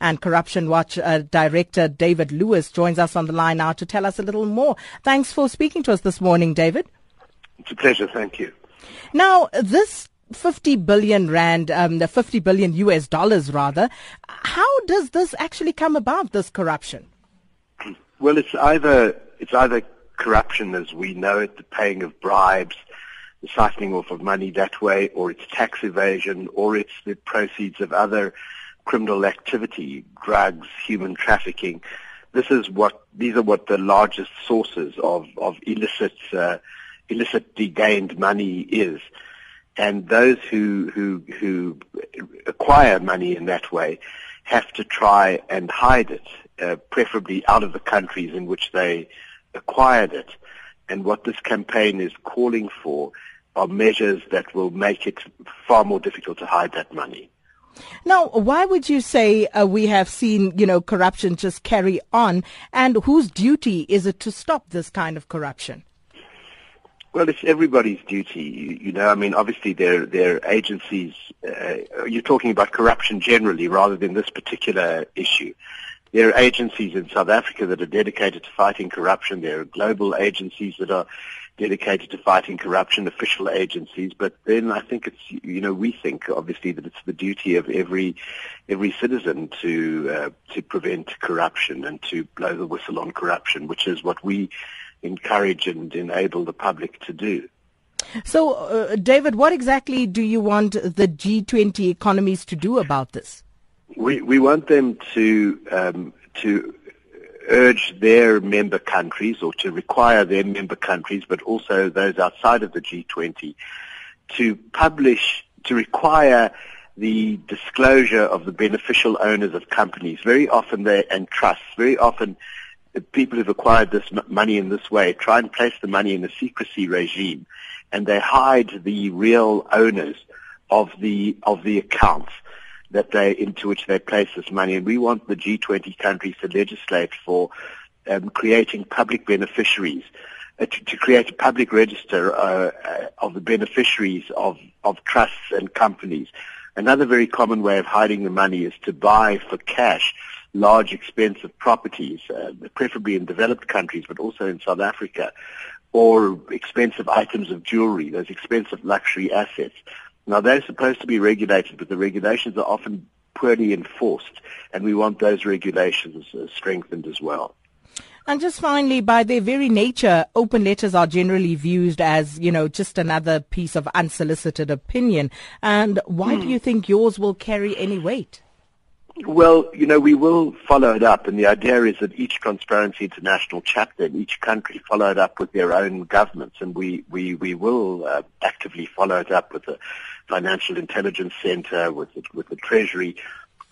and Corruption Watch uh, Director David Lewis joins us on the line now to tell us a little more. Thanks for speaking to us this morning, David. It's a pleasure. Thank you. Now, this 50 billion rand, um, the 50 billion US dollars rather, how does this actually come about, this corruption? Well, it's either, it's either corruption as we know it, the paying of bribes, the siphoning off of money that way, or it's tax evasion, or it's the proceeds of other criminal activity, drugs, human trafficking. This is what these are what the largest sources of of illicit uh, illicitly gained money is, and those who who who acquire money in that way have to try and hide it, uh, preferably out of the countries in which they acquired it. And what this campaign is calling for are measures that will make it far more difficult to hide that money. Now, why would you say uh, we have seen, you know, corruption just carry on, and whose duty is it to stop this kind of corruption? Well, it's everybody's duty. You, you know, I mean, obviously their their agencies. Uh, you're talking about corruption generally, rather than this particular issue. There are agencies in South Africa that are dedicated to fighting corruption. There are global agencies that are dedicated to fighting corruption, official agencies. But then I think it's, you know, we think obviously that it's the duty of every every citizen to uh, to prevent corruption and to blow the whistle on corruption, which is what we encourage and enable the public to do. So, uh, David, what exactly do you want the G20 economies to do about this? We want them to um, to urge their member countries or to require their member countries, but also those outside of the G20, to publish to require the disclosure of the beneficial owners of companies. Very often they and trusts. Very often people who've acquired this money in this way try and place the money in a secrecy regime, and they hide the real owners of the of the accounts that they into which they place this money. And we want the G20 countries to legislate for um, creating public beneficiaries. Uh, to, to, create a public register uh, uh, of the beneficiaries of, of trusts and companies. Another very common way of hiding the money is to buy for cash large expensive properties, uh, preferably in developed countries, but also in South Africa, or expensive items of jewelry, those expensive luxury assets. Now they're supposed to be regulated, but the regulations are often poorly enforced, and we want those regulations uh, strengthened as well. And just finally, by their very nature, open letters are generally viewed as, you know, just another piece of unsolicited opinion. And why do hmm. you think yours will carry any weight? Well, you know, we will follow it up, and the idea is that each Transparency International chapter in each country follow it up with their own governments, and we, we, we will uh, actively follow it up with the Financial Intelligence Center, with the, with the Treasury,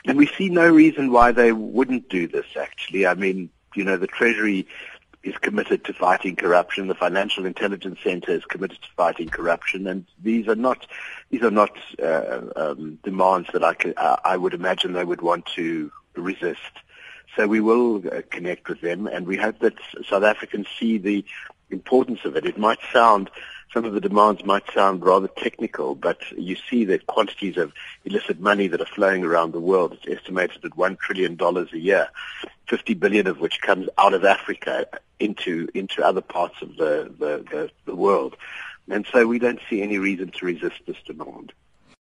and we see no reason why they wouldn't do this, actually. I mean, you know, the Treasury is committed to fighting corruption. The Financial Intelligence Center is committed to fighting corruption, and these are not these are not uh, um, demands that I could, uh, I would imagine they would want to resist. So we will uh, connect with them, and we hope that South Africans see the importance of it. It might sound some of the demands might sound rather technical, but you see that quantities of illicit money that are flowing around the world. It's estimated at $1 trillion a year, 50 billion of which comes out of Africa into, into other parts of the, the, the, the world. And so we don't see any reason to resist this demand.